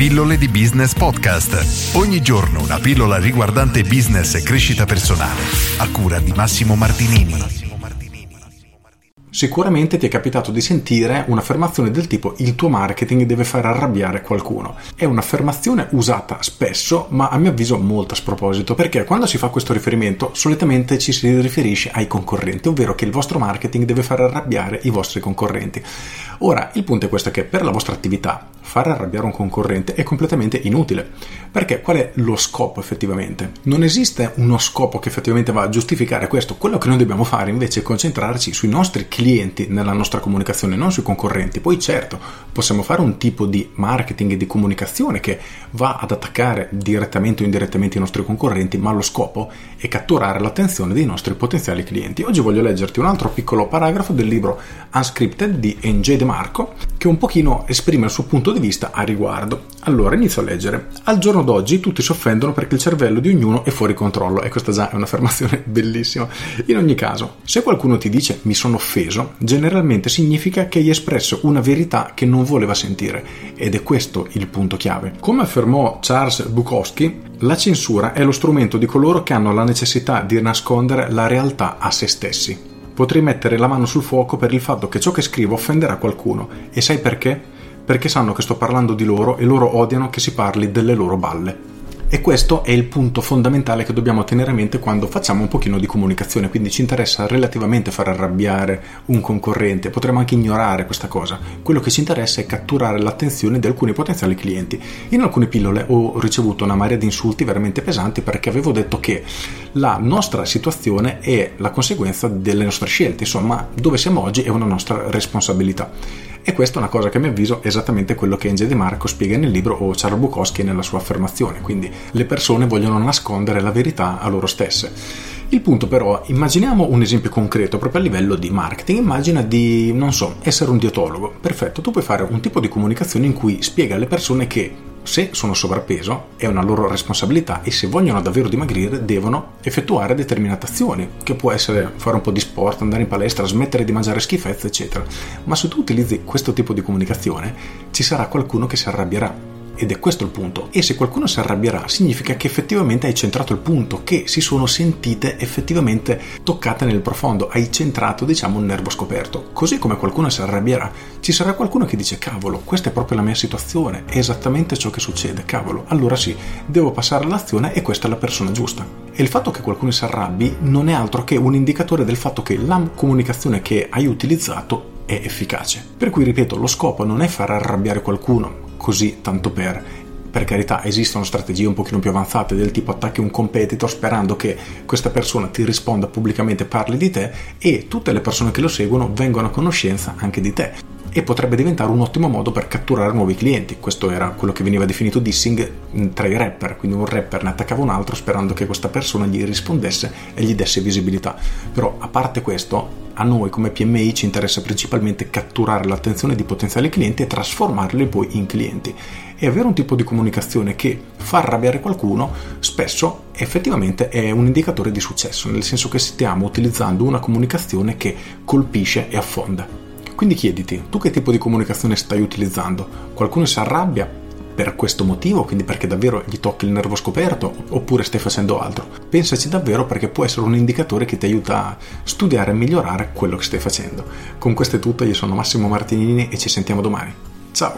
Pillole di Business Podcast. Ogni giorno una pillola riguardante business e crescita personale. A cura di Massimo Martinini. Sicuramente ti è capitato di sentire un'affermazione del tipo il tuo marketing deve far arrabbiare qualcuno. È un'affermazione usata spesso, ma a mio avviso molto a sproposito, perché quando si fa questo riferimento solitamente ci si riferisce ai concorrenti, ovvero che il vostro marketing deve far arrabbiare i vostri concorrenti. Ora, il punto è questo che per la vostra attività far arrabbiare un concorrente è completamente inutile, perché qual è lo scopo effettivamente? Non esiste uno scopo che effettivamente va a giustificare questo, quello che noi dobbiamo fare invece è concentrarci sui nostri clienti nella nostra comunicazione, non sui concorrenti. Poi certo, possiamo fare un tipo di marketing e di comunicazione che va ad attaccare direttamente o indirettamente i nostri concorrenti, ma lo scopo è catturare l'attenzione dei nostri potenziali clienti. Oggi voglio leggerti un altro piccolo paragrafo del libro Unscripted di NJ De Marco che un pochino esprime il suo punto di vista a riguardo. Allora inizio a leggere. Al giorno d'oggi tutti si offendono perché il cervello di ognuno è fuori controllo e questa già è un'affermazione bellissima. In ogni caso, se qualcuno ti dice mi sono offeso generalmente significa che hai espresso una verità che non voleva sentire ed è questo il punto chiave. Come affermò Charles Bukowski, la censura è lo strumento di coloro che hanno la necessità di nascondere la realtà a se stessi. Potrei mettere la mano sul fuoco per il fatto che ciò che scrivo offenderà qualcuno e sai perché? Perché sanno che sto parlando di loro e loro odiano che si parli delle loro balle. E questo è il punto fondamentale che dobbiamo tenere a mente quando facciamo un pochino di comunicazione, quindi ci interessa relativamente far arrabbiare un concorrente, potremmo anche ignorare questa cosa. Quello che ci interessa è catturare l'attenzione di alcuni potenziali clienti. In alcune pillole ho ricevuto una marea di insulti veramente pesanti perché avevo detto che la nostra situazione è la conseguenza delle nostre scelte, insomma, dove siamo oggi è una nostra responsabilità. E questa è una cosa che a mio avviso è esattamente quello che Enge De Marco spiega nel libro o Charles Bukowski nella sua affermazione, quindi le persone vogliono nascondere la verità a loro stesse. Il punto però, immaginiamo un esempio concreto proprio a livello di marketing, immagina di, non so, essere un dietologo. Perfetto, tu puoi fare un tipo di comunicazione in cui spiega alle persone che se sono sovrappeso è una loro responsabilità e se vogliono davvero dimagrire devono effettuare determinate azioni, che può essere fare un po' di sport, andare in palestra, smettere di mangiare schifezze, eccetera. Ma se tu utilizzi questo tipo di comunicazione, ci sarà qualcuno che si arrabbierà ed è questo il punto. E se qualcuno si arrabbierà, significa che effettivamente hai centrato il punto, che si sono sentite effettivamente toccate nel profondo, hai centrato, diciamo, un nervo scoperto. Così come qualcuno si arrabbierà, ci sarà qualcuno che dice, cavolo, questa è proprio la mia situazione, è esattamente ciò che succede, cavolo, allora sì, devo passare all'azione e questa è la persona giusta. E il fatto che qualcuno si arrabbi non è altro che un indicatore del fatto che la comunicazione che hai utilizzato è efficace. Per cui ripeto, lo scopo non è far arrabbiare qualcuno, così tanto per. Per carità, esistono strategie un pochino più avanzate del tipo attacchi un competitor sperando che questa persona ti risponda pubblicamente, parli di te e tutte le persone che lo seguono vengono a conoscenza anche di te e potrebbe diventare un ottimo modo per catturare nuovi clienti. Questo era quello che veniva definito dissing tra i rapper, quindi un rapper ne attaccava un altro sperando che questa persona gli rispondesse e gli desse visibilità. Però a parte questo, a noi come PMI ci interessa principalmente catturare l'attenzione di potenziali clienti e trasformarli poi in clienti. E avere un tipo di comunicazione che fa arrabbiare qualcuno spesso effettivamente è un indicatore di successo, nel senso che stiamo utilizzando una comunicazione che colpisce e affonda. Quindi chiediti, tu che tipo di comunicazione stai utilizzando? Qualcuno si arrabbia? per questo motivo, quindi perché davvero gli tocchi il nervo scoperto, oppure stai facendo altro. Pensaci davvero perché può essere un indicatore che ti aiuta a studiare e migliorare quello che stai facendo. Con questo è tutto, io sono Massimo Martinini e ci sentiamo domani. Ciao!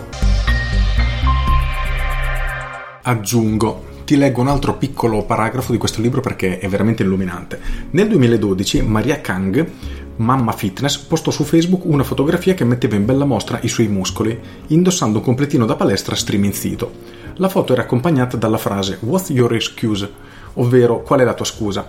Aggiungo ti leggo un altro piccolo paragrafo di questo libro perché è veramente illuminante. Nel 2012 Maria Kang Mamma Fitness postò su Facebook una fotografia che metteva in bella mostra i suoi muscoli, indossando un completino da palestra striminzito. La foto era accompagnata dalla frase What's your excuse? ovvero qual è la tua scusa?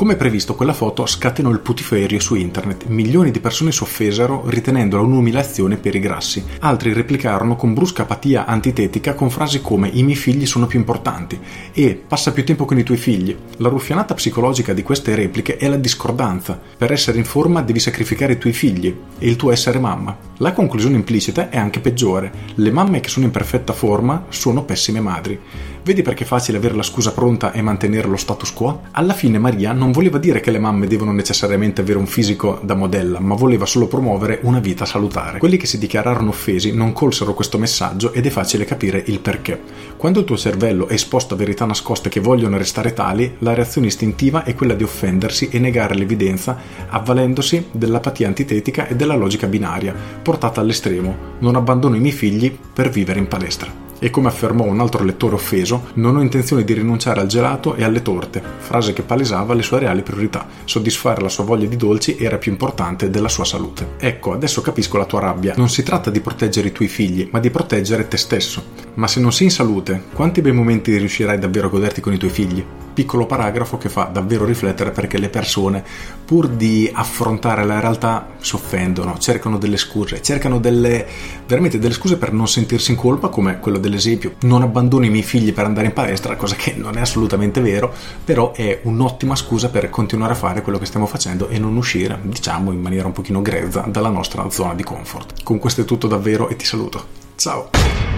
Come previsto, quella foto scatenò il putiferio su internet. Milioni di persone si offesero ritenendola un'umiliazione per i grassi. Altri replicarono con brusca apatia antitetica con frasi come i miei figli sono più importanti e passa più tempo con i tuoi figli. La ruffianata psicologica di queste repliche è la discordanza. Per essere in forma devi sacrificare i tuoi figli e il tuo essere mamma. La conclusione implicita è anche peggiore. Le mamme che sono in perfetta forma sono pessime madri. Vedi perché è facile avere la scusa pronta e mantenere lo status quo? Alla fine Maria non voleva dire che le mamme devono necessariamente avere un fisico da modella, ma voleva solo promuovere una vita salutare. Quelli che si dichiararono offesi non colsero questo messaggio ed è facile capire il perché. Quando il tuo cervello è esposto a verità nascoste che vogliono restare tali, la reazione istintiva è quella di offendersi e negare l'evidenza avvalendosi dell'apatia antitetica e della logica binaria, portata all'estremo. Non abbandono i miei figli per vivere in palestra. E come affermò un altro lettore offeso, non ho intenzione di rinunciare al gelato e alle torte, frase che palesava le sue reali priorità. Soddisfare la sua voglia di dolci era più importante della sua salute. Ecco, adesso capisco la tua rabbia. Non si tratta di proteggere i tuoi figli, ma di proteggere te stesso. Ma se non sei in salute, quanti bei momenti riuscirai davvero a goderti con i tuoi figli? Piccolo paragrafo che fa davvero riflettere perché le persone, pur di affrontare la realtà, si offendono, cercano delle scuse, cercano delle, veramente delle scuse per non sentirsi in colpa, come quello dell'esempio, non abbandono i miei figli per andare in palestra, cosa che non è assolutamente vero, però è un'ottima scusa per continuare a fare quello che stiamo facendo e non uscire, diciamo, in maniera un pochino grezza dalla nostra zona di comfort. Con questo è tutto davvero e ti saluto. Ciao!